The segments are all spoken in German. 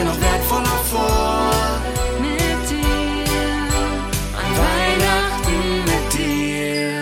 Mir noch wertvoller vor. Mit dir. An Weihnachten mit dir.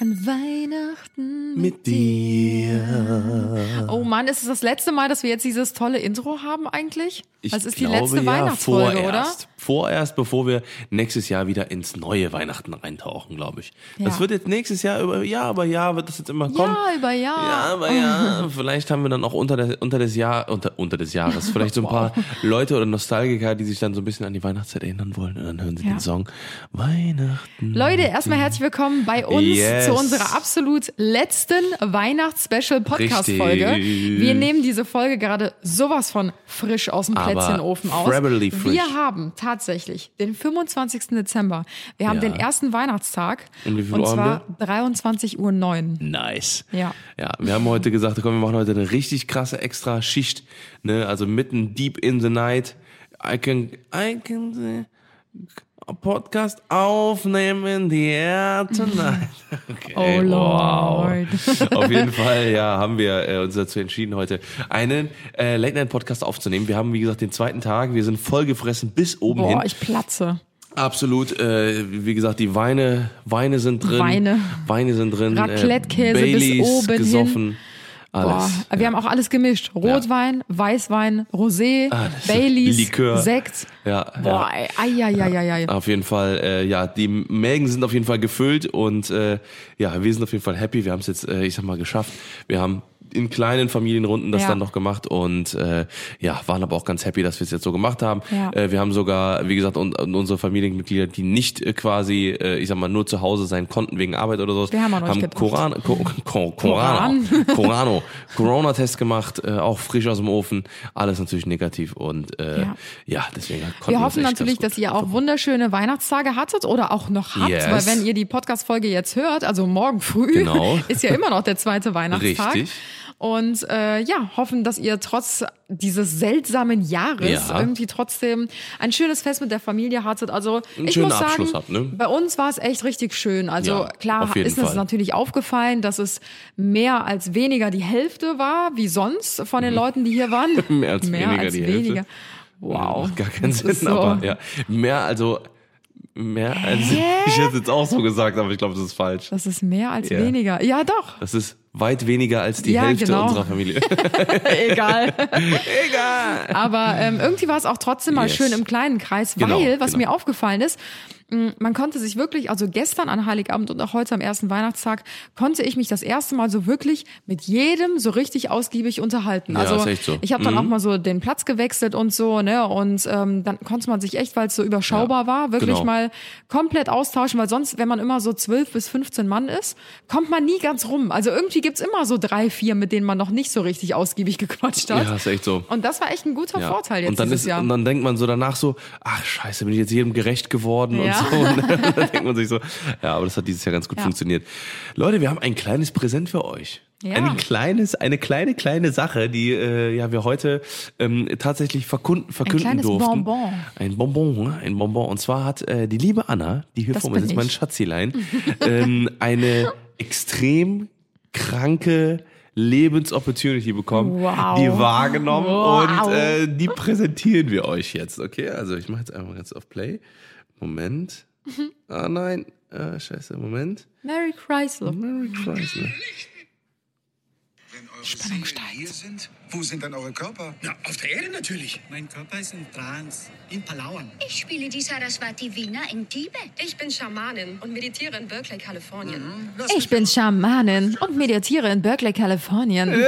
An Weihnachten Mit dir. Oh Mann, ist es das letzte Mal, dass wir jetzt dieses tolle Intro haben eigentlich? Ich das ist die letzte ja, Weihnachtsfolge, oder? Vorerst. Bevor wir nächstes Jahr wieder ins neue Weihnachten reintauchen, glaube ich. Ja. Das wird jetzt nächstes Jahr über Jahr über Jahr wird das jetzt immer kommen. Ja, über Jahr. Ja, aber ja, vielleicht haben wir dann auch unter, der, unter des Jahr, unter, unter des Jahres vielleicht so ein paar Leute oder Nostalgiker, die sich dann so ein bisschen an die Weihnachtszeit erinnern wollen und dann hören sie Ja. den Song Weihnachten. Leute, erstmal herzlich willkommen bei uns Yes. zu unserer absolut letzten Weihnachts-Special-Podcast-Folge. Richtig. Wir nehmen diese Folge gerade sowas von frisch aus dem Plätzchenofen aus. Wir haben tatsächlich den 25. Dezember. Wir haben Ja. den ersten Weihnachtstag. Und wie viel und Uhr zwar 23.09 Uhr. Nice. Ja. Ja, wir haben heute gesagt, komm, wir machen heute eine richtig krasse extra Schicht, ne, also mitten deep in the night. I can, I can podcast aufnehmen air tonight. Okay, Oh wow. Lord. Auf jeden Fall, ja, haben wir äh, uns dazu entschieden, heute einen äh, Late Night Podcast aufzunehmen. Wir haben, wie gesagt, den zweiten Tag. Wir sind vollgefressen bis oben hin. Boah, ich platze. Absolut, äh, wie gesagt, die Weine, Weine sind drin. Weine. Weine sind drin. Raclette-Käse bis Baileys oben hin. Gesoffen. Boah, Alles. wir haben auch alles gemischt. Rotwein, Weißwein, Rosé, Alles. Baileys, Likör. Sekt. Ja, Boah, ja. ei, ei, ei, ei. Auf jeden Fall, äh, ja, die Mägen sind auf jeden Fall gefüllt und äh, ja, wir sind auf jeden Fall happy. Wir haben es jetzt, äh, ich sag mal, geschafft. Wir haben in kleinen Familienrunden das Ja. dann noch gemacht und äh, ja, waren aber auch ganz happy, dass wir es jetzt so gemacht haben. Ja. Äh, wir haben sogar, wie gesagt, un unsere Familienmitglieder, die nicht äh, quasi, äh, ich sag mal, nur zu Hause sein konnten wegen Arbeit oder so, Wir haben gedacht. Koran, Ko, Ko, Korano, Korano, Corona-Test gemacht, äh, auch frisch aus dem Ofen, alles natürlich negativ und äh, Ja. ja. deswegen konnten Wir hoffen natürlich, dass ihr auch wunderschöne Weihnachtstage hattet oder auch noch habt, Yes. weil wenn ihr die Podcast-Folge jetzt hört, also morgen früh, Genau. ist ja immer noch der zweite Weihnachtstag. Richtig. Und äh, ja, hoffen, dass ihr trotz dieses seltsamen Jahres Ja. irgendwie trotzdem ein schönes Fest mit der Familie hattet. Also Einen ich muss sagen, Abschluss habt, ne? bei uns war es echt richtig schön. Also Ja, klar ist Fall. natürlich aufgefallen, dass es mehr als weniger die Hälfte war, wie sonst von den Leuten, die hier waren. Mehr als mehr weniger als die Hälfte. weniger. Wow. Macht gar keinen Sinn, so- aber ja. Mehr, also mehr als ich hätte jetzt auch so gesagt, aber ich glaube, das ist falsch. Das ist mehr als Ja. weniger. Ja, doch. Das ist weit weniger als die Ja, Hälfte genau. unserer Familie. Egal. Egal. Aber ähm, irgendwie war es auch trotzdem mal Yes. schön im kleinen Kreis, weil, Genau, was genau. mir aufgefallen ist, man konnte sich wirklich, also gestern an Heiligabend und auch heute am ersten Weihnachtstag, konnte ich mich das erste Mal so wirklich mit jedem so richtig ausgiebig unterhalten. Ja, also so. ich habe dann Mhm. auch mal so den Platz gewechselt und so, ne? Und ähm, dann konnte man sich echt, weil es so überschaubar Ja, war, wirklich genau. mal komplett austauschen, weil sonst, wenn man immer so zwölf bis 15 Mann ist, kommt man nie ganz rum. Also irgendwie gibt's immer so drei, vier, mit denen man noch nicht so richtig ausgiebig gequatscht hat. Ja, ist echt so. Und das war echt ein guter Ja. Vorteil jetzt und dann dieses ist, Jahr. Und dann denkt man so danach so, ach scheiße, bin ich jetzt jedem gerecht geworden Ja. und so. Und dann denkt man sich so, ja, aber das hat dieses Jahr ganz gut Ja. funktioniert. Leute, wir haben ein kleines Präsent für euch. Ja. Ein kleines, eine kleine, kleine Sache, die äh, ja wir heute ähm, tatsächlich verkunden, verkünden kleines durften. Bonbon. Ein Bonbon, ne? ein Bonbon. Und zwar hat äh, die liebe Anna, die hier Das vor mir sitzt, mein. Schatzilein, ähm, eine extrem kranke Lebensopportunity bekommen, Wow. die wahrgenommen Wow. und äh, die präsentieren wir euch jetzt, okay? Also ich mache jetzt einmal ganz auf Play. Moment. Ah nein, ah, scheiße, Moment. Mary Chrysler. Mary Chrysler. Wenn eure Spannung Seelen steigt. hier sind, wo sind dann eure Körper? Na, auf der Erde natürlich. Mein Körper ist in Trance, in Palawan. Ich spiele die Saraswati Wiener in Tibet. Ich bin Schamanin und meditiere in Berkeley, Kalifornien. Ich bin Schamanin und meditiere in Berkeley, Kalifornien.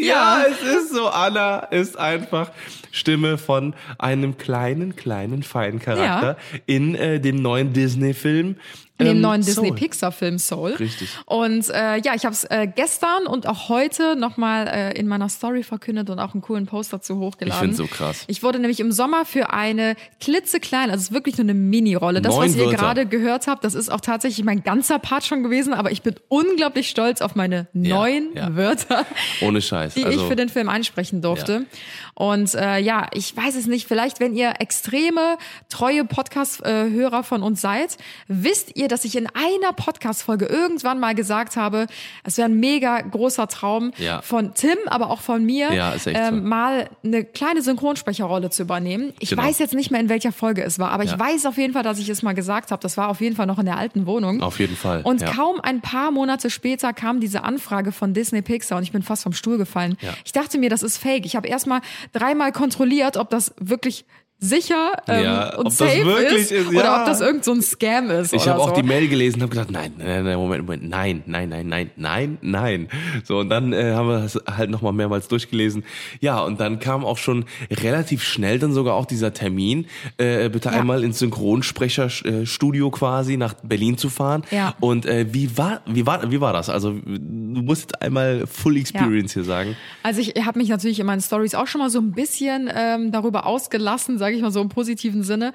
Ja, es ist so. Anna ist einfach Stimme von einem kleinen, kleinen, feinen Charakter in äh, dem neuen Disney-Film. In dem ähm, neuen. Disney-Pixar-Film Soul. Richtig. Und äh, ja, ich habe es äh, gestern und auch heute nochmal äh, in meiner Story verkündet und auch einen coolen Post dazu hochgeladen. Ich find's so krass. Ich wurde nämlich im Sommer für eine klitzekleine, also wirklich nur eine Mini-Rolle. Das, Neun was ihr gerade gehört habt, das ist auch tatsächlich mein ganzer Part schon gewesen, aber ich bin unglaublich stolz auf meine Ja, neun ja. Wörter. Ohne Scheiß. die also, ich für den Film einsprechen durfte. Und äh, ja, ich weiß es nicht, vielleicht wenn ihr extreme, treue Podcast-Hörer von uns seid, wisst ihr mir, dass ich in einer Podcast-Folge irgendwann mal gesagt habe, es wäre ein mega großer Traum Ja. von Tim, aber auch von mir, Ja, ähm, so. mal eine kleine Synchronsprecherrolle zu übernehmen. Ich Genau. weiß jetzt nicht mehr, in welcher Folge es war, aber ich Ja. weiß auf jeden Fall, dass ich es mal gesagt habe. Das war auf jeden Fall noch in der alten Wohnung. Auf jeden Fall, Und kaum ein paar Monate später kam diese Anfrage von Disney Pixar und ich bin fast vom Stuhl gefallen. Ich dachte mir, das ist fake. Ich habe erstmal dreimal kontrolliert, ob das wirklich sicher ähm, Ja, und ob das safe wirklich ist, ist, oder ja. ob das irgend so ein Scam ist. Ich oder habe auch so. die Mail gelesen und habe gedacht, nein, nein, nein, Moment, Moment, nein, nein, nein, nein, nein, nein. So, und dann äh, haben wir das halt nochmal mehrmals durchgelesen. Ja, und dann kam auch schon relativ schnell dann sogar auch dieser Termin, äh, bitte Ja. einmal ins Synchronsprecherstudio quasi nach Berlin zu fahren. Ja. Und äh, wie war, wie war, wie war das? Also du musst jetzt einmal Full Experience hier sagen. Also ich habe mich natürlich in meinen Stories auch schon mal so ein bisschen ähm, darüber ausgelassen, sage ich mal so im positiven Sinne.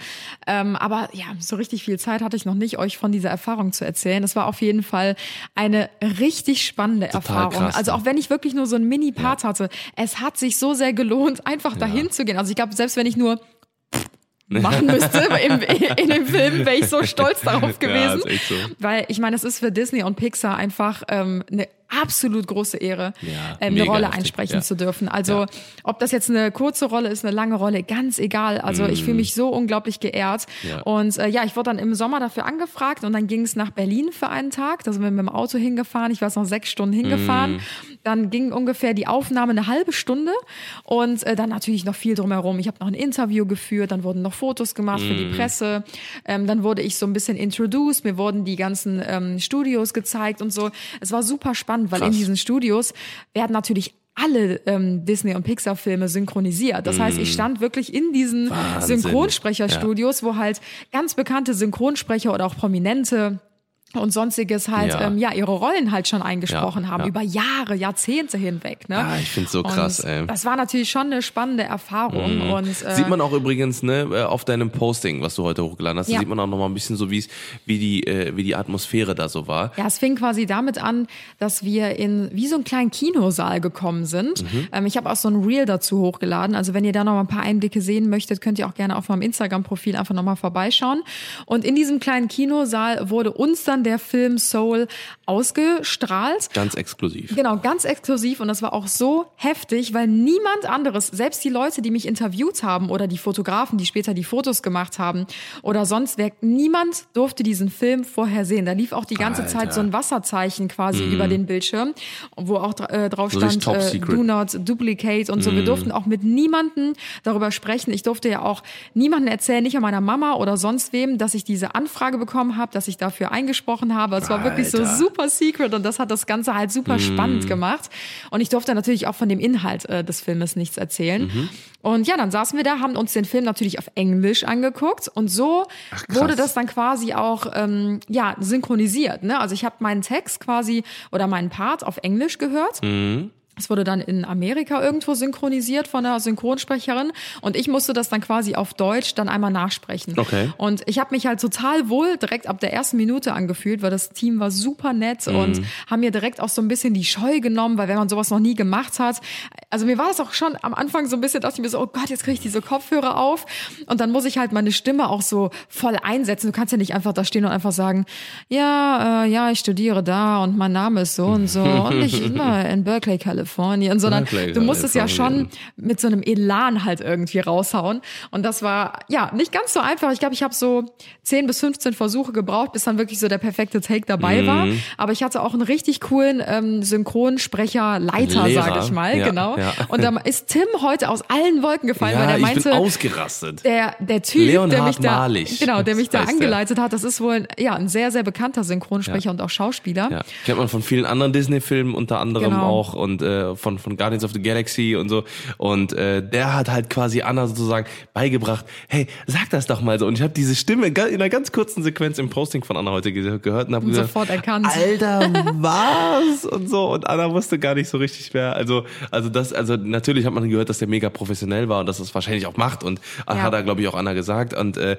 Ähm, aber ja, so richtig viel Zeit hatte ich noch nicht, euch von dieser Erfahrung zu erzählen. Es war auf jeden Fall eine richtig spannende Erfahrung. krass, also ne? auch wenn ich wirklich nur so einen Mini-Part hatte, es hat sich so sehr gelohnt, einfach dahin zu gehen. Also ich glaube, selbst wenn ich nur machen müsste im, in dem Film, wäre ich so stolz darauf Ja, gewesen. echt so. Weil ich meine, es ist für Disney und Pixar einfach ähm, eine absolut große Ehre, Ja, ähm, eine Rolle heftig, einsprechen ja. zu dürfen. Also Ja. ob das jetzt eine kurze Rolle ist, eine lange Rolle, ganz egal. Also ich fühle mich so unglaublich geehrt. Mm. Und äh, ja, ich wurde dann im Sommer dafür angefragt und dann ging es nach Berlin für einen Tag. Da sind wir mit dem Auto hingefahren. Ich war noch sechs Stunden hingefahren. Mm. Dann ging ungefähr die Aufnahme eine halbe Stunde und äh, dann natürlich noch viel drumherum. Ich habe noch ein Interview geführt, dann wurden noch Fotos gemacht für Mm. die Presse. Ähm, dann wurde ich so ein bisschen introduced. Mir wurden die ganzen ähm, Studios gezeigt und so. Es war super spannend, weil Krass. in diesen Studios werden natürlich alle ähm, Disney- und Pixar-Filme synchronisiert. Das heißt, ich stand wirklich in diesen Mm. Wahnsinn. Synchronsprecherstudios, wo halt ganz bekannte Synchronsprecher oder auch Prominente und sonstiges halt Ja. ähm, ja ihre Rollen halt schon eingesprochen Ja, haben ja. über Jahre, Jahrzehnte hinweg. Ne? Ah, ich find's so krass, und ey. Das war natürlich schon eine spannende Erfahrung und äh, Sieht man auch übrigens ne, äh, auf deinem Posting, was du heute hochgeladen hast, sieht man auch noch mal ein bisschen so, wie's, wie die äh, wie die Atmosphäre da so war. Ja, es fing quasi damit an, dass wir in wie so einen kleinen Kinosaal gekommen sind. Mhm. Ähm, ich habe auch so ein Reel dazu hochgeladen. Also wenn ihr da noch mal ein paar Einblicke sehen möchtet, könnt ihr auch gerne auf meinem Instagram-Profil einfach noch mal vorbeischauen. Und in diesem kleinen Kinosaal wurde uns dann der Film Soul ausgestrahlt. Ganz exklusiv. Genau, ganz exklusiv und das war auch so heftig, weil niemand anderes, selbst die Leute, die mich interviewt haben oder die Fotografen, die später die Fotos gemacht haben oder sonst wer, niemand durfte diesen Film vorher sehen. Da lief auch die ganze Alter. Mhm. Zeit so ein Wasserzeichen quasi über den Bildschirm, wo auch äh, drauf stand, äh. Mhm. do not duplicate und so. Wir durften auch mit niemanden darüber sprechen. Ich durfte ja auch niemanden erzählen, nicht an meiner Mama oder sonst wem, dass ich diese Anfrage bekommen habe, dass ich dafür eingesprochen habe. Es war wirklich so. Mhm. super secret und das hat das Ganze halt super spannend gemacht. Und ich durfte natürlich auch von dem Inhalt äh, des Filmes nichts erzählen. Mhm. Und ja, dann saßen wir da, haben uns den Film natürlich auf Englisch angeguckt und so wurde das dann quasi auch ähm, ja synchronisiert. Ne? Also ich habe meinen Text quasi oder meinen Part auf Englisch gehört. Mhm. Es wurde dann in Amerika irgendwo synchronisiert von der Synchronsprecherin und ich musste das dann quasi auf Deutsch dann einmal nachsprechen. Okay. Und ich habe mich halt total wohl direkt ab der ersten Minute angefühlt, weil das Team war super nett Mhm. und haben mir direkt auch so ein bisschen die Scheu genommen, weil wenn man sowas noch nie gemacht hat, also mir war das auch schon am Anfang so ein bisschen, dachte ich mir so, oh Gott, jetzt kriege ich diese Kopfhörer auf und dann muss ich halt meine Stimme auch so voll einsetzen. Du kannst ja nicht einfach da stehen und einfach sagen, ja, äh, ja, ich studiere da und mein Name ist so und so und ich immer in Berkeley, Kalifornien, sondern du musst es ja schon mit so einem Elan halt irgendwie raushauen. Und das war ja nicht ganz so einfach. Ich glaube, ich habe so 10 bis 15 Versuche gebraucht, bis dann wirklich so der perfekte Take dabei war. Mhm. Aber ich hatte auch einen richtig coolen ähm, Synchronsprecher-Leiter, Lehrer, sage ich mal, ja, genau. ja. Und da ist Tim heute aus allen Wolken gefallen, weil er ich bin meinte, ausgerastet. der, der Typ, der Leonhard mich da, genau, der mich da heißt der. angeleitet hat, das ist wohl ein, ja, ein sehr, sehr bekannter Synchronsprecher und auch Schauspieler. Ja, kennt man von vielen anderen Disney-Filmen, unter anderem Genau. auch und äh, von von Guardians of the Galaxy und so. Und äh, der hat halt quasi Anna sozusagen beigebracht, hey, sag das doch mal so. Und ich habe diese Stimme in einer ganz kurzen Sequenz im Posting von Anna heute ge gehört und habe gesagt, sofort erkannt. Alter, was? Und so. Und Anna wusste gar nicht so richtig mehr. Also, also das also natürlich hat man gehört, dass der mega professionell war und dass das wahrscheinlich auch macht und Ja. hat er, glaube ich, auch Anna gesagt. Und äh,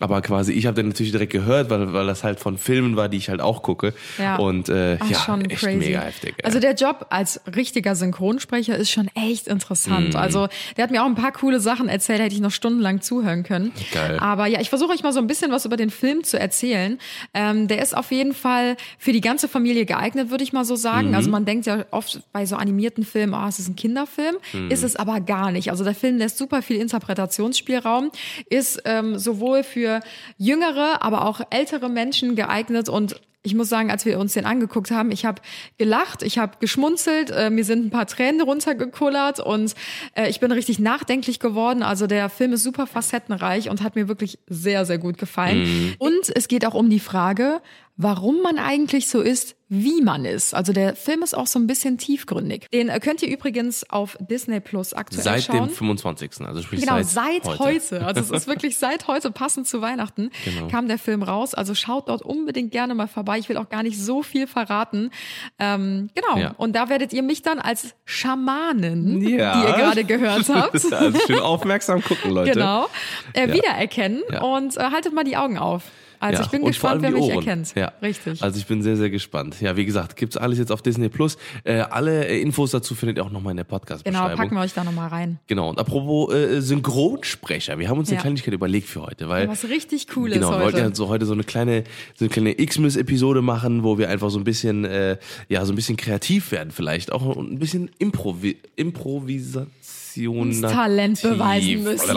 aber quasi, ich habe den natürlich direkt gehört, weil, weil das halt von Filmen war, die ich halt auch gucke. Ja. Und äh, Ach, ja, schon echt crazy. mega heftig. Also der Job als richtiger Synchronsprecher ist schon echt interessant. Mhm. Also der hat mir auch ein paar coole Sachen erzählt, hätte ich noch stundenlang zuhören können. Geil. Aber ja, ich versuche euch mal so ein bisschen was über den Film zu erzählen. Ähm, der ist auf jeden Fall für die ganze Familie geeignet, würde ich mal so sagen. Mhm. Also man denkt ja oft bei so animierten Filmen, oh, es ist ein Kinderfilm. Mhm. Ist es aber gar nicht. Also der Film lässt super viel Interpretationsspielraum, ist ähm, sowohl für jüngere, aber auch ältere Menschen geeignet und ich muss sagen, als wir uns den angeguckt haben, ich habe gelacht, ich habe geschmunzelt, äh, mir sind ein paar Tränen runtergekullert und äh, ich bin richtig nachdenklich geworden. Also der Film ist super facettenreich und hat mir wirklich sehr, sehr gut gefallen. Und es geht auch um die Frage, warum man eigentlich so ist, wie man ist. Also der Film ist auch so ein bisschen tiefgründig. Den äh, könnt ihr übrigens auf Disney Plus aktuell seit schauen. dem 25. Also sprich Genau, seit, seit heute. Also es ist wirklich seit heute passend zu Weihnachten Genau. kam der Film raus. Also schaut dort unbedingt gerne mal vorbei. Ich will auch gar nicht so viel verraten. Ähm, genau. Ja. Und da werdet ihr mich dann als Schamanin, Ja. die ihr gerade gehört habt, also schön aufmerksam gucken, Leute. genau, äh, Ja. wiedererkennen und äh, haltet mal die Augen auf. Also Ja, ich bin und gespannt, wer mich erkennt. Ja. Richtig. Also ich bin sehr, sehr gespannt. Ja, wie gesagt, gibt's alles jetzt auf Disney Plus. Äh, alle äh, Infos dazu findet ihr auch nochmal in der genau, Podcast-Beschreibung. packen wir euch da nochmal rein. Genau. Und apropos äh, Synchronsprecher, wir haben uns eine Ja. Kleinigkeit überlegt für heute, weil Was richtig Cooles genau, wir wollten heute. ja so heute so eine kleine, so eine kleine X-Miss-Episode machen, wo wir einfach so ein bisschen, äh, ja, so ein bisschen kreativ werden vielleicht, auch und ein bisschen Improvi Improvisation. Das Talent beweisen müssen.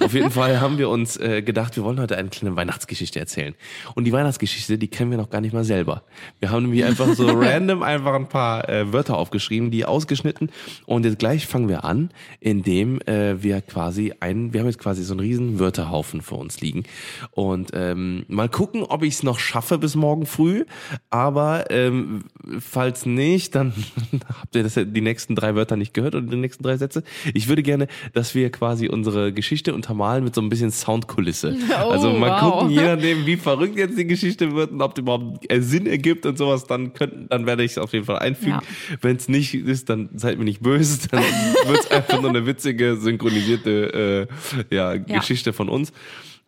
Auf jeden Fall haben wir uns äh, gedacht, wir wollen heute eine kleine Weihnachtsgeschichte erzählen. Und die Weihnachtsgeschichte, die kennen wir noch gar nicht mal selber. Wir haben nämlich einfach so random einfach ein paar äh, Wörter aufgeschrieben, die ausgeschnitten. Und jetzt gleich fangen wir an, indem äh, wir quasi einen, wir haben jetzt quasi so einen riesen Wörterhaufen vor uns liegen. Und ähm, mal gucken, ob ich es noch schaffe bis morgen früh. Aber ähm, falls nicht, dann habt ihr das, die nächsten drei Wörter nicht gehört oder die nächsten drei Sätze. Ich würde gerne, dass wir quasi unsere Geschichte untermalen mit so ein bisschen Soundkulisse. Oh, also mal wow. gucken, je nachdem, wie verrückt jetzt die Geschichte wird und ob die überhaupt äh, Sinn ergibt und sowas, dann könnten, dann werde ich es auf jeden Fall einfügen. Ja. Wenn es nicht ist, dann seid mir nicht böse, dann wird es einfach nur eine witzige, synchronisierte äh, ja, Geschichte von uns.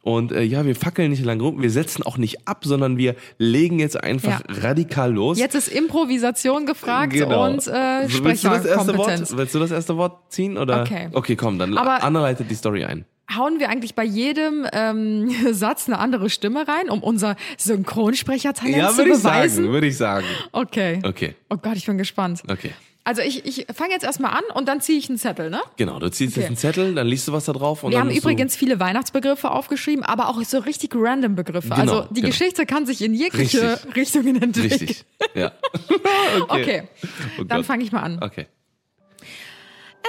Und äh, ja, wir fackeln nicht lange rum, wir setzen auch nicht ab, sondern wir legen jetzt einfach Ja. radikal los. Jetzt ist Improvisation gefragt Genau. und äh, So, willst du das erste. Wort? Willst du das erste Wort ziehen oder? Okay. Okay, komm, dann Aber- Anna leitet die Story ein. hauen wir eigentlich bei jedem ähm, Satz eine andere Stimme rein, um unser Synchronsprechertalent Ja, zu würde ich beweisen? sagen, würde ich sagen. Okay. Okay, Oh Gott, ich bin gespannt. okay. Also ich, ich fange jetzt erstmal an und dann ziehe ich einen Zettel, ne? Genau, du ziehst Okay. jetzt einen Zettel, dann liest du was da drauf und Wir haben übrigens viele Weihnachtsbegriffe aufgeschrieben, aber auch so richtig random Begriffe. Genau, also die genau. Geschichte kann sich in jegliche Richtig. Richtungen entwickeln. richtig. Ja. Okay, Oh dann fange ich mal an. Okay.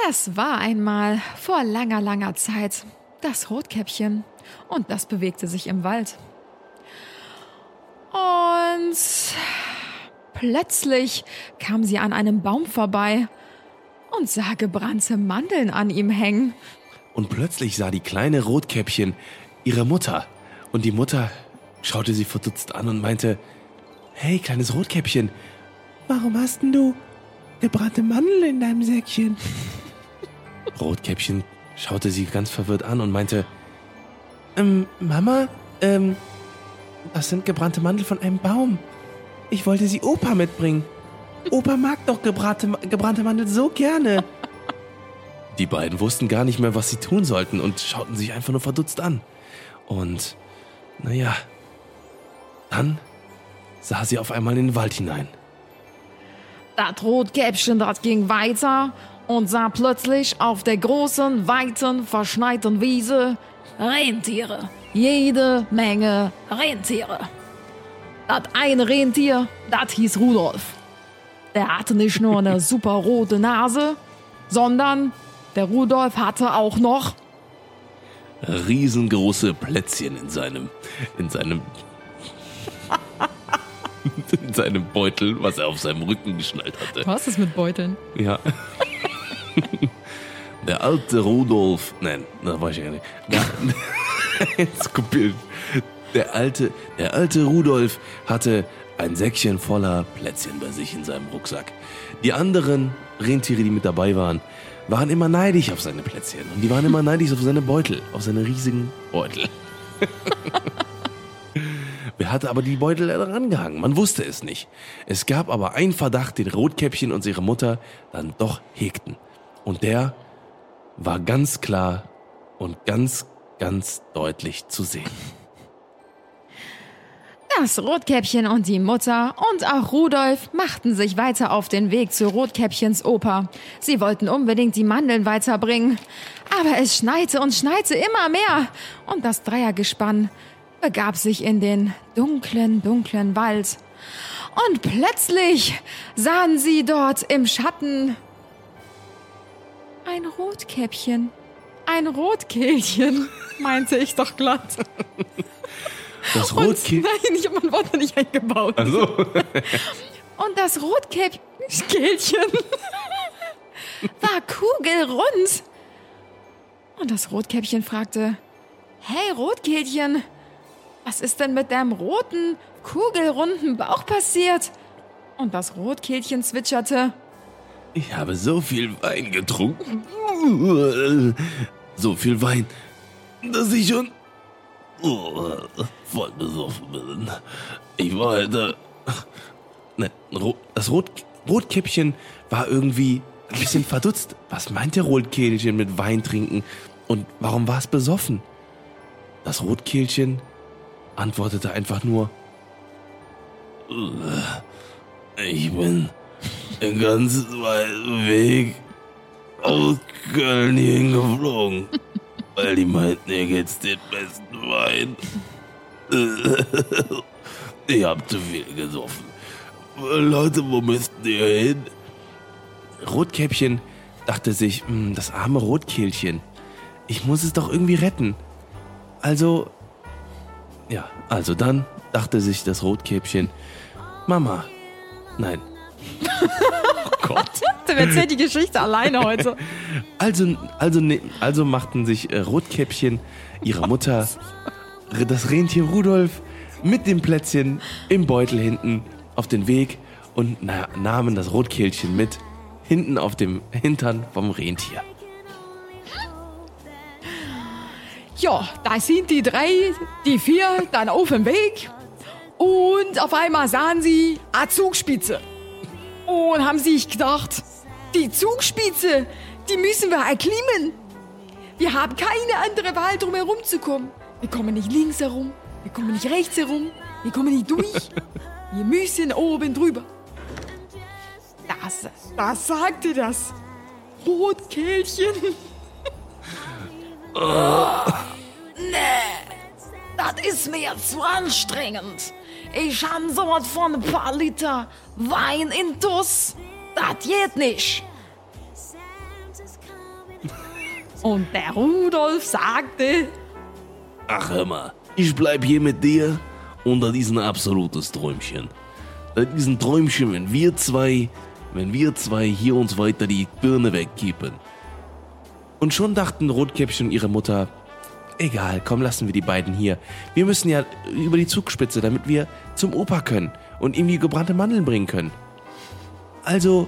Es war einmal vor langer, langer Zeit das Rotkäppchen und das bewegte sich im Wald. Und plötzlich kam sie an einem Baum vorbei und sah gebrannte Mandeln an ihm hängen. Und plötzlich sah die kleine Rotkäppchen ihre Mutter. Und die Mutter schaute sie verdutzt an und meinte, Hey, kleines Rotkäppchen, warum hast denn du gebrannte Mandeln in deinem Säckchen? Rotkäppchen schaute sie ganz verwirrt an und meinte, ähm, Mama, ähm, das sind gebrannte Mandeln von einem Baum. Ich wollte sie Opa mitbringen. Opa mag doch gebrannte, gebrannte Mandeln so gerne. Die beiden wussten gar nicht mehr, was sie tun sollten und schauten sich einfach nur verdutzt an. Und, naja, dann sah sie auf einmal in den Wald hinein. Das Rotkäppchen, das ging weiter und sah plötzlich auf der großen, weiten, verschneiten Wiese Rentiere. Jede Menge Rentiere. Das eine Rentier, das hieß Rudolf. Der hatte nicht nur eine super rote Nase, sondern der Rudolf hatte auch noch Riesengroße Plätzchen in seinem, in seinem, in seinem Beutel, was er auf seinem Rücken geschnallt hatte. Was ist mit Beuteln? Ja. Der alte Rudolf, nein, da war ich ja nicht. Der, jetzt kopiert. Der alte, der alte Rudolf hatte ein Säckchen voller Plätzchen bei sich in seinem Rucksack. Die anderen Rentiere, die mit dabei waren, waren immer neidisch auf seine Plätzchen. Und die waren immer neidisch auf seine Beutel, auf seine riesigen Beutel. Wer hatte aber die Beutel rangehangen? Man wusste es nicht. Es gab aber einen Verdacht, den Rotkäppchen und ihre Mutter dann doch hegten. Und der war ganz klar und ganz, ganz deutlich zu sehen. Das Rotkäppchen und die Mutter und auch Rudolf machten sich weiter auf den Weg zu Rotkäppchens Oper. Sie wollten unbedingt die Mandeln weiterbringen. Aber es schneite und schneite immer mehr. Und das Dreiergespann begab sich in den dunklen, dunklen Wald. Und plötzlich sahen sie dort im Schatten ein Rotkäppchen. Ein Rotkehlchen, meinte ich doch glatt. Das Und Rotkäppchen. nein, ich habe mein Wort noch nicht eingebaut. Also, Und das Rotkehlchen war kugelrund. Und das Rotkäppchen fragte, Hey Rotkehlchen, was ist denn mit deinem roten, kugelrunden Bauch passiert? Und das Rotkehlchen zwitscherte, ich habe so viel Wein getrunken. So viel Wein, dass ich schon oh, voll besoffen bin. Ich war heute. Ne, das Rot, Rotkäppchen war irgendwie ein bisschen verdutzt. Was meinte Rotkehlchen mit Wein trinken? Und warum war es besoffen? Das Rotkehlchen antwortete einfach nur: Ich bin den ganzen weiten Weg aus Köln hierhin geflogen, weil die meinten, hier gibt's den besten Wein. Ich hab zu viel gesoffen. Leute, wo müssten ihr hin? Rotkäppchen dachte sich, "Hm, das arme Rotkehlchen. Ich muss es doch irgendwie retten. Also, ja, also dann dachte sich das Rotkäppchen, Mama, nein. oh Gott. Der erzählt die Geschichte alleine heute. Also, also, also machten sich äh, Rotkäppchen, ihre Mutter, das Rentier Rudolf mit dem Plätzchen im Beutel hinten auf den Weg und na, nahmen das Rotkehlchen mit, hinten auf dem Hintern vom Rentier. Ja, da sind die drei, die vier dann auf dem Weg. Und auf einmal sahen sie eine Zugspitze. Und haben sich gedacht, die Zugspitze, die müssen wir erklimmen. Wir haben keine andere Wahl, drum herum zu kommen. Wir kommen nicht links herum, wir kommen nicht rechts herum, wir kommen nicht durch. Wir müssen oben drüber. Das, das sagte das Rotkehlchen. Das ist mir zu anstrengend. Ich habe so was von ein paar Liter Wein in Tuss. Das geht nicht. Und der Rudolf sagte, Ach hör mal, ich bleib hier mit dir und das ist ein absolutes Träumchen. Das ist ein Träumchen, wenn wir zwei, wenn wir zwei hier uns weiter die Birne wegkippen. Und schon dachten Rotkäppchen und ihre Mutter, egal, komm, lassen wir die beiden hier. Wir müssen ja über die Zugspitze, damit wir zum Opa können und ihm die gebrannte Mandeln bringen können. Also,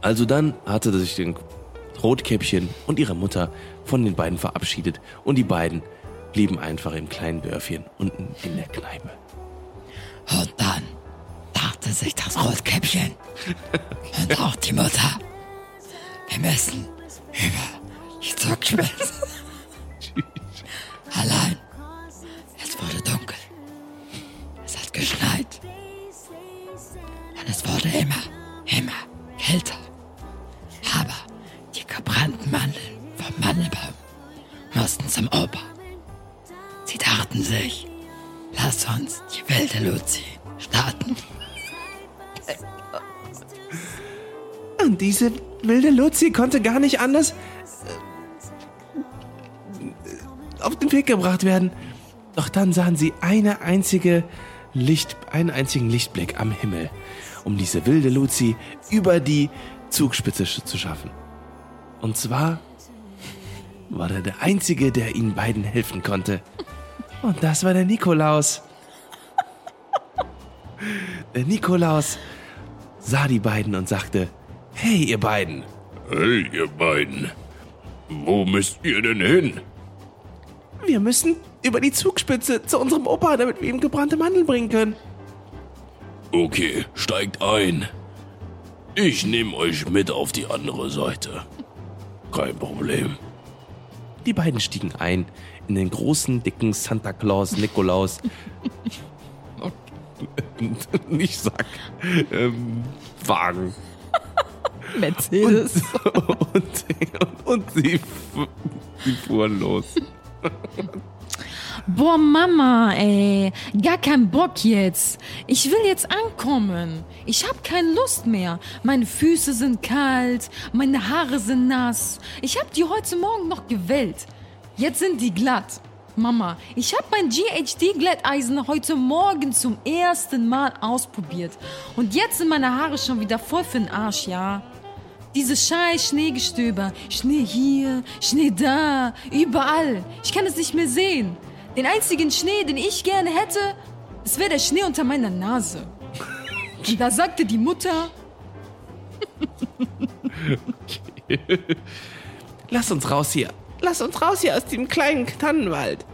also dann hatte sich den Rotkäppchen und ihre Mutter von den beiden verabschiedet und die beiden blieben einfach im kleinen Dörfchen unten in der Kneipe. Und dann dachte sich das Rotkäppchen und auch die Mutter, wir müssen über die Zugspitze. Allein, es wurde dunkel. Es hat geschneit. Und es wurde immer, immer kälter. Aber die gebrannten Mandeln vom Mandelbaum mussten zum Opa. Sie dachten sich, lass uns die wilde Luzi starten. Und diese wilde Luzi konnte gar nicht anders äh, auf den Weg gebracht werden. Doch dann sahen sie eine einzige Licht, einen einzigen Lichtblick am Himmel, um diese wilde Luzi über die Zugspitze zu schaffen. Und zwar war er der Einzige, der ihnen beiden helfen konnte. Und das war der Nikolaus. Der Nikolaus sah die beiden und sagte, Hey, ihr beiden. Hey, ihr beiden. Wo müsst ihr denn hin? Wir müssen über die Zugspitze zu unserem Opa, damit wir ihm gebrannte Mandeln bringen können. Okay, steigt ein. Ich nehme euch mit auf die andere Seite. Kein Problem. Die beiden stiegen ein in den großen, dicken Santa Claus Nikolaus. Nicht Sack. Ähm, Wagen. Mercedes. Und, und, und sie, fu- sie fuhren los. Boah, Mama, ey, gar kein Bock jetzt. Ich will jetzt ankommen. Ich hab keine Lust mehr. Meine Füße sind kalt, meine Haare sind nass. Ich hab die heute Morgen noch gewellt. Jetzt sind die glatt. Mama, ich hab mein GHD-Glätteisen heute Morgen zum ersten Mal ausprobiert. Und jetzt sind meine Haare schon wieder voll für den Arsch, ja? Diese scheiß Schneegestöber. Schnee hier, Schnee da, überall. Ich kann es nicht mehr sehen. Den einzigen Schnee, den ich gerne hätte, es wäre der Schnee unter meiner Nase. Und da sagte die Mutter, Lass uns raus hier. Lass uns raus hier aus dem kleinen Tannenwald.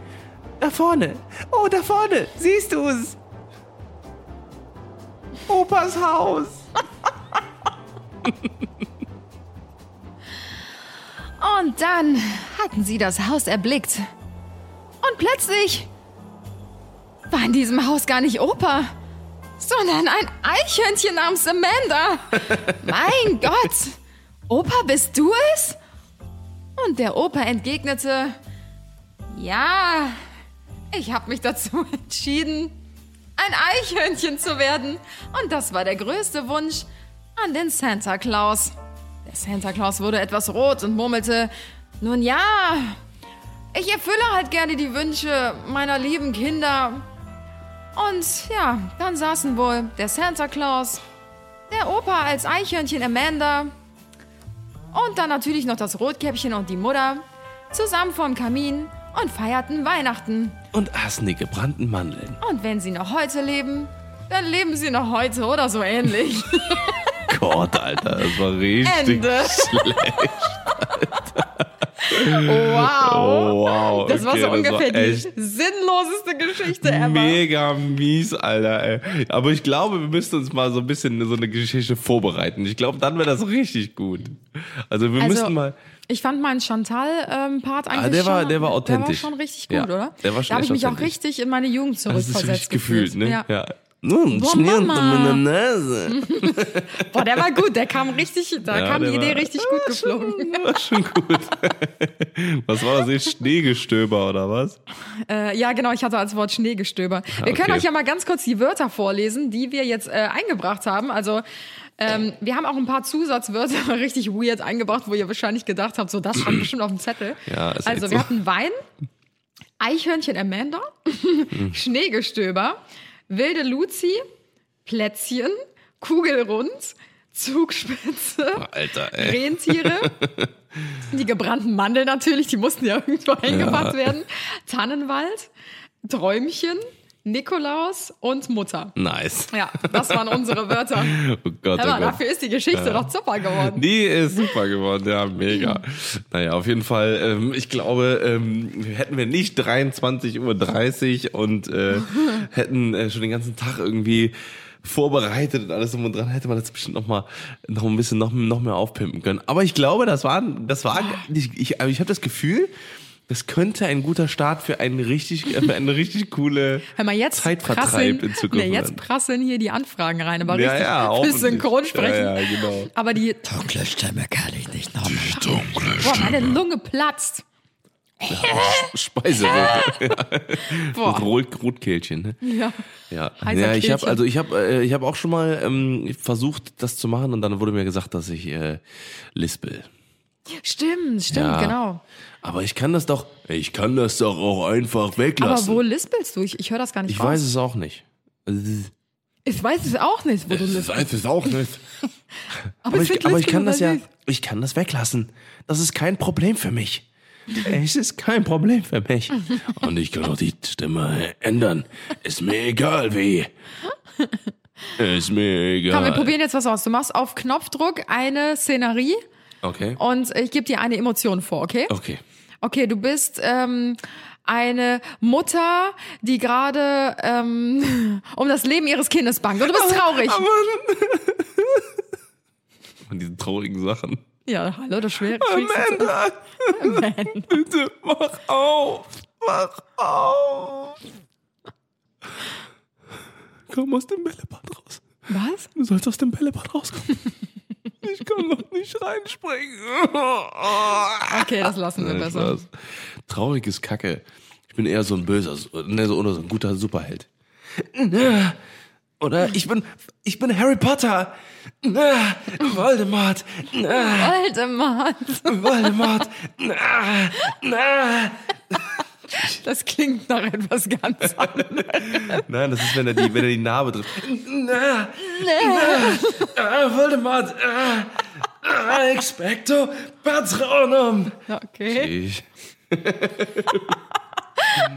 Da vorne. Oh, da vorne. Siehst du es? Opas Haus. Und dann hatten sie das Haus erblickt. Und plötzlich war in diesem Haus gar nicht Opa, sondern ein Eichhörnchen namens Amanda. mein Gott, Opa, bist du es? Und der Opa entgegnete, ja, ich habe mich dazu entschieden, ein Eichhörnchen zu werden. Und das war der größte Wunsch an den Santa Claus. Der Santa Claus wurde etwas rot und murmelte, nun ja, ich erfülle halt gerne die Wünsche meiner lieben Kinder. Und ja, dann saßen wohl der Santa Claus, der Opa als Eichhörnchen Amanda und dann natürlich noch das Rotkäppchen und die Mutter zusammen vorm Kamin und feierten Weihnachten. Und aßen die gebrannten Mandeln. Und wenn sie noch heute leben, dann leben sie noch heute oder so ähnlich. Gott, Alter, das war richtig Ende. schlecht. Wow. Oh, wow. Das war okay, so ungefähr die echt sinnloseste Geschichte ever. Mega mies, Alter, ey. Aber ich glaube, wir müssten uns mal so ein bisschen so eine Geschichte vorbereiten. Ich glaube, dann wäre das richtig gut. Also wir Also, müssten mal. Ich fand meinen Chantal-Part eigentlich Ah, der war- schon, der war authentisch. Der war schon richtig gut, Ja, oder? der war schon da habe ich mich auch richtig in meine Jugend Das ist richtig zurückversetzt gefühlt, ne? Ja. Ja. Nun, Boah, Schnee unter meiner Nase. Boah, der war gut, der kam richtig, da Ja, kam die Idee war- richtig gut geflogen. War schon gut. Was war das jetzt? Schneegestöber oder was? Äh, ja, genau, ich hatte als Wort Schneegestöber. Wir können okay. euch ja mal ganz kurz die Wörter vorlesen, die wir jetzt äh, eingebracht haben. Also ähm, wir haben auch ein paar Zusatzwörter richtig weird eingebracht, wo ihr wahrscheinlich gedacht habt, so das stand bestimmt auf dem Zettel. Ja, ist also echt wir so. hatten Wein, Eichhörnchen Amanda, Hm. Schneegestöber, wilde Luzi, Plätzchen, Kugelrund, Zugspitze, Alter. Rentiere, die gebrannten Mandeln natürlich, die mussten ja irgendwo eingepackt werden, Tannenwald, Träumchen, Nikolaus und Mutter. Nice. Ja, das waren unsere Wörter. Oh Gott, Hör oh Gott. dafür ist die Geschichte doch super geworden. Die ist super geworden, ja, mega. Naja, auf jeden Fall, ähm, ich glaube, ähm, hätten wir nicht 23.30 Uhr und äh, hätten äh, schon den ganzen Tag irgendwie vorbereitet und alles drum und dran, hätte man das bestimmt noch mal noch ein bisschen noch, noch mehr aufpimpen können. Aber ich glaube, das war, das war, ich, ich, ich habe das Gefühl, das könnte ein guter Start für einen richtig, für eine richtig coole Hör mal, jetzt Zeitvertreib prasseln, in Zukunft. nee, jetzt prasseln hier die Anfragen rein, aber Ja, richtig ja, für hoffentlich. synchron sprechen. Ja, ja, genau. Aber die, Dunkle Stimme kann ich nicht nochmal machen. boah, meine Lunge platzt. Speiseröhre. Boah. Rot, Rotkehlchen, ne? Ja. Ja, ja ich habe also ich habe äh, ich habe auch schon mal ähm, versucht das zu machen und dann wurde mir gesagt, dass ich äh, lispel. Stimmt, stimmt, Ja. genau. Aber ich kann das doch ich kann das doch auch einfach Aber weglassen. wo lispelst du? Ich, ich höre das gar nicht ich raus. weiß es auch nicht. Ich weiß es auch nicht, wo du lispelst. weiß es auch nicht. Aber, Aber ich, ich, aber ich kann das ja ich kann das weglassen. Das ist kein Problem für mich. Es ist kein Problem für mich. Und ich kann auch die Stimme ändern. Ist mir egal wie. Ist mir egal. Komm, wir probieren jetzt was aus. Du machst auf Knopfdruck eine Szenerie Okay. und ich gebe dir eine Emotion vor, okay? Okay. Okay, du bist ähm, eine Mutter, die gerade ähm, um das Leben ihres Kindes bangt. Und du bist traurig. Von diesen traurigen Sachen. Ja, hallo, das schwer. schwierigste- Amanda, bitte mach auf. Mach auf. Komm aus dem Bällebad raus. Was? Du sollst aus dem Bällebad rauskommen. Ich kann noch nicht reinspringen. Okay, das lassen wir Nein, besser. Spaß. Traurig ist Kacke. Ich bin eher so ein böser, ne, so, oder so ein guter Superheld. Oder ich bin, ich bin Harry Potter. Voldemort. Alter Mann, Voldemort. Das klingt nach etwas ganz anderem. Nein, das ist, wenn er die, wenn er die Narbe trifft. Ah, Voldemort. Ah, ah, Expecto Patronum. Okay,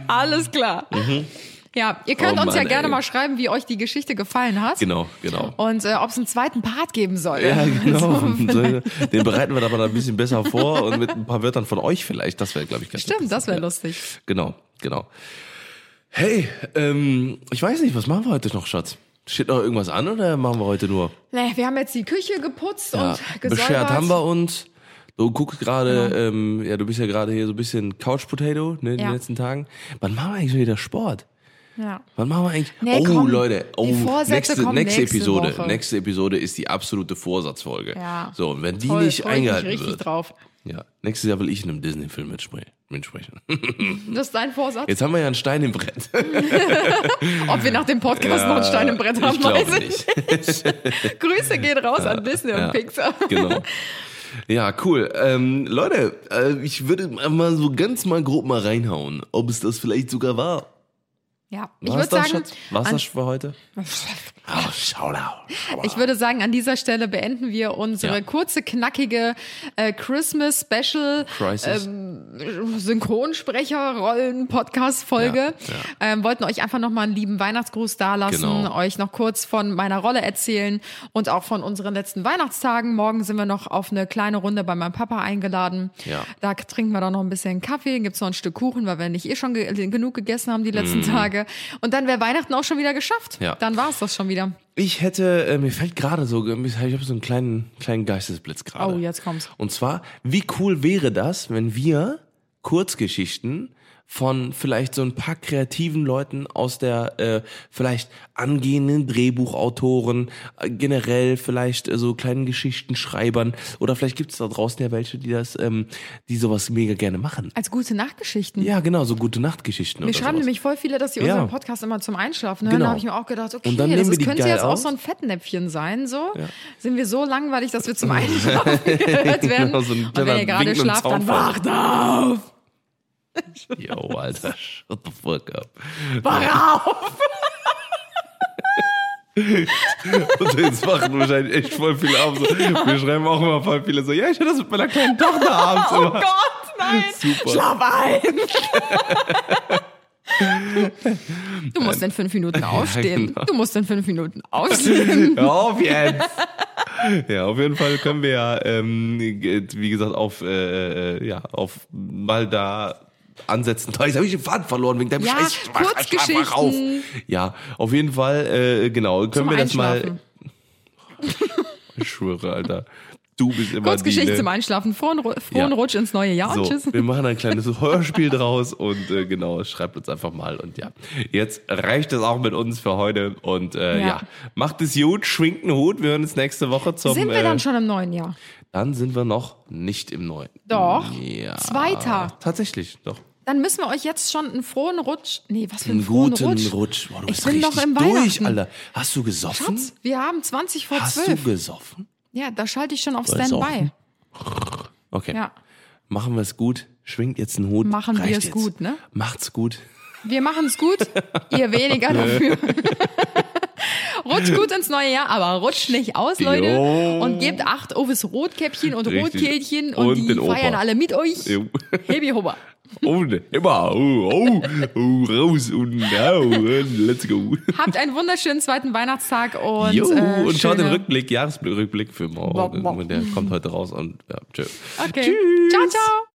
alles klar. Ja, ihr könnt Oh uns ja Mann, gerne ey. mal schreiben, wie euch die Geschichte gefallen hat. Genau, genau. Und äh, ob es einen zweiten Part geben soll. Ja, genau. So, Den bereiten wir aber ein bisschen besser vor und mit ein paar Wörtern von euch vielleicht. Das wäre, glaube ich, ganz Stimmt, das wäre lustig. ja. Genau, genau. Hey, ähm, ich weiß nicht, was machen wir heute noch, Schatz? Steht noch irgendwas an oder machen wir heute nur? Nee, wir haben jetzt die Küche geputzt Ja, und gesäubert. beschert haben wir uns. Du guckst gerade, ähm, ja, du bist ja gerade hier so ein bisschen Couch Potato, ne, in den Ja. letzten Tagen. Wann machen wir eigentlich wieder Sport? Ja. Wann machen wir eigentlich? Nee, oh, komm, Leute, oh, die nächste, nächste, nächste Episode. Woche. Nächste Episode ist die absolute Vorsatzfolge. Ja. So, und wenn die Voll, nicht freu ich mich eingehalten wird, drauf. ja, nächstes Jahr will ich in einem Disney-Film mitspre- mitsprechen. Das ist dein Vorsatz? Jetzt haben wir ja einen Stein im Brett. Ob wir nach dem Podcast noch einen Stein im Brett haben, ich weiß ich nicht. Grüße gehen raus an Disney Ja. und Pixar. Genau. Ja, cool. Ähm, Leute, äh, ich würde mal so ganz mal grob mal reinhauen, ob es das vielleicht sogar war. Ja, ich würde sagen, Schatz? War's an, das für heute? Oh, schau da. ich würde sagen, an dieser Stelle beenden wir unsere Ja. kurze, knackige äh, Christmas Special Crisis. ähm, Synchronsprecher-Rollen-Podcast-Folge. Ja, ja. Ähm, wollten euch einfach nochmal einen lieben Weihnachtsgruß dalassen, Genau. euch noch kurz von meiner Rolle erzählen und auch von unseren letzten Weihnachtstagen. Morgen sind wir noch auf eine kleine Runde bei meinem Papa eingeladen. Ja. Da trinken wir dann noch ein bisschen Kaffee, gibt's noch ein Stück Kuchen, weil wir nicht eh schon ge genug gegessen haben die letzten Tage. Und dann wäre Weihnachten auch schon wieder geschafft. Ja. Dann war's das schon wieder. Ich hätte, äh, mir fällt gerade so, ich habe so einen kleinen, kleinen Geistesblitz gerade. Oh, jetzt kommt's. Und zwar, wie cool wäre das, wenn wir Kurzgeschichten von vielleicht so ein paar kreativen Leuten aus der äh, vielleicht angehenden Drehbuchautoren, äh, generell vielleicht äh, so kleinen Geschichtenschreibern oder vielleicht gibt es da draußen ja welche, die das, ähm, die sowas mega gerne machen. Als gute Nachtgeschichten. Ja, genau, so gute Nachtgeschichten. Oder schreiben sowas. nämlich voll viele, dass sie Ja. unseren Podcast immer zum Einschlafen hören. Genau. Da habe ich mir auch gedacht, okay, Und dann das wir ist, die könnte jetzt auch auf. so ein Fettnäpfchen sein. So sind wir so langweilig, dass wir zum Einschlafen gehört werden. Genau, so Und wenn ihr gerade schlaft, dann wacht auf! Yo, Alter, shut the fuck up. Wach auf! Und jetzt machen wahrscheinlich echt voll viele abends so. Wir schreiben auch immer voll viele so, ja, ich höre das mit meiner kleinen Tochter abends Oh immer. Gott, nein! Super. Schlaf ein! Du musst in fünf Minuten aufstehen. genau. Du musst in fünf Minuten aufstehen. Hör auf jetzt! Ja, auf jeden Fall können wir ja, ähm, wie gesagt, auf, äh, äh, ja, auf mal da ansetzen. Jetzt habe ich den Faden verloren wegen deinem Ja, Scheiß. Kurzgeschichten. auf. Ja, auf jeden Fall, äh, genau, können Zum wir das mal. Ich schwöre, Alter. Du bist immer Kurzgeschichte die, ne? zum Einschlafen. Frohen, frohen Ja. Rutsch ins neue Jahr. So, Tschüss. wir machen ein kleines Hörspiel draus und äh, genau, schreibt uns einfach mal. Und ja, jetzt reicht es auch mit uns für heute. Und äh, ja. Ja. macht es gut, schwingt einen Hut. Wir hören uns nächste Woche zum. Sind wir äh, dann schon im neuen Jahr? dann sind wir noch nicht im neuen. Doch. Ja. Zweiter. Tatsächlich, doch. Dann müssen wir euch jetzt schon einen frohen Rutsch. Nee, was für einen, Einen frohen guten Rutsch. Rutsch. Boah, du Ich bist bin noch im durch. Alter. Hast du gesoffen? Schatz, wir haben 20 vor Hast 12. du gesoffen? Ja, da schalte ich schon auf? Standby. Okay. Ja. Machen wir es gut. Schwingt jetzt einen Hut. Machen wir es gut, ne? Macht's gut. Wir machen es gut, ihr weniger dafür. Rutscht gut ins neue Jahr, aber rutscht nicht aus, Leute. Jo. Und gebt Acht auf das Rotkäppchen und Richtig. Rotkehlchen und, Und die Opa. feiern alle mit euch. Jo. Hebi Hubba. Oh, immer. Oh, oh, oh, raus und now. Let's go. Habt einen wunderschönen zweiten Weihnachtstag und, Jo, äh, und schaut den Rückblick, Jahresrückblick für morgen. Bop, bop. Der kommt heute raus und ja, tschö. Okay. Ciao, ciao.